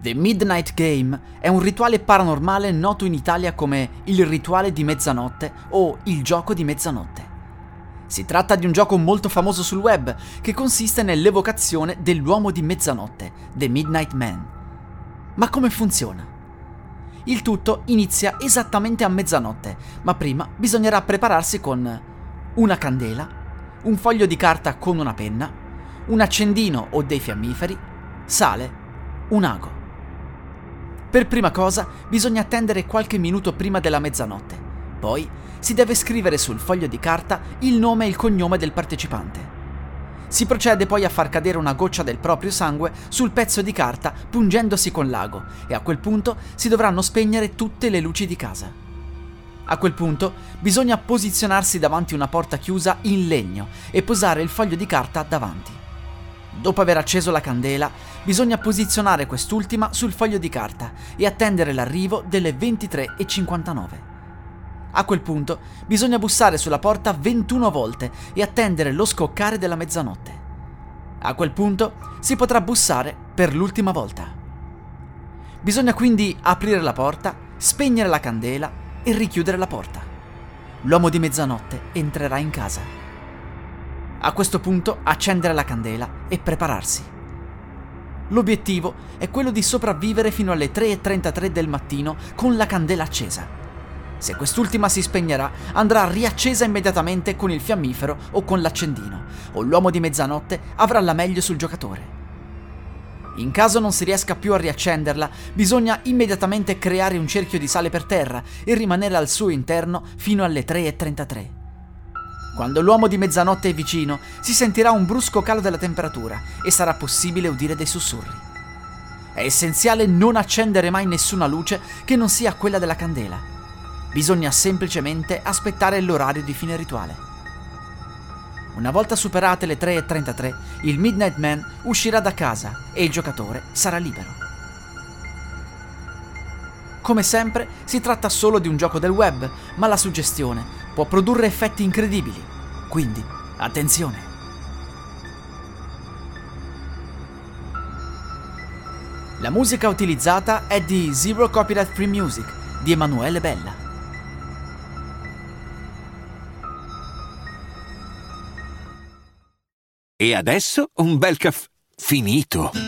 The Midnight Game è un rituale paranormale noto in Italia come il rituale di mezzanotte o il gioco di mezzanotte. Si tratta di un gioco molto famoso sul web che consiste nell'evocazione dell'uomo di mezzanotte, The Midnight Man. Ma come funziona? Il tutto inizia esattamente a mezzanotte, ma prima bisognerà prepararsi con una candela, un foglio di carta con una penna, un accendino o dei fiammiferi, sale, un ago. Per prima cosa bisogna attendere qualche minuto prima della mezzanotte. Poi si deve scrivere sul foglio di carta il nome e il cognome del partecipante. Si procede poi a far cadere una goccia del proprio sangue sul pezzo di carta pungendosi con l'ago e a quel punto si dovranno spegnere tutte le luci di casa. A quel punto bisogna posizionarsi davanti una porta chiusa in legno e posare il foglio di carta davanti. Dopo aver acceso la candela, bisogna posizionare quest'ultima sul foglio di carta e attendere l'arrivo delle 23.59. A quel punto bisogna bussare sulla porta 21 volte e attendere lo scoccare della mezzanotte. A quel punto si potrà bussare per l'ultima volta. Bisogna quindi aprire la porta, spegnere la candela e richiudere la porta. L'uomo di mezzanotte entrerà in casa. A questo punto accendere la candela e prepararsi. L'obiettivo è quello di sopravvivere fino alle 3.33 del mattino con la candela accesa. Se quest'ultima si spegnerà, andrà riaccesa immediatamente con il fiammifero o con l'accendino, o l'uomo di mezzanotte avrà la meglio sul giocatore. In caso non si riesca più a riaccenderla, bisogna immediatamente creare un cerchio di sale per terra e rimanere al suo interno fino alle 3.33. Quando l'uomo di mezzanotte è vicino, si sentirà un brusco calo della temperatura e sarà possibile udire dei sussurri. È essenziale non accendere mai nessuna luce che non sia quella della candela Bisogna semplicemente aspettare l'orario di fine rituale. Una volta superate le 3.33, il Midnight Man uscirà da casa e il giocatore sarà libero. Come sempre, si tratta solo di un gioco del web, ma la suggestione può produrre effetti incredibili. Quindi, attenzione! La musica utilizzata è di Zero Copyright Free Music di Emanuele Bella. E adesso un bel caffè finito.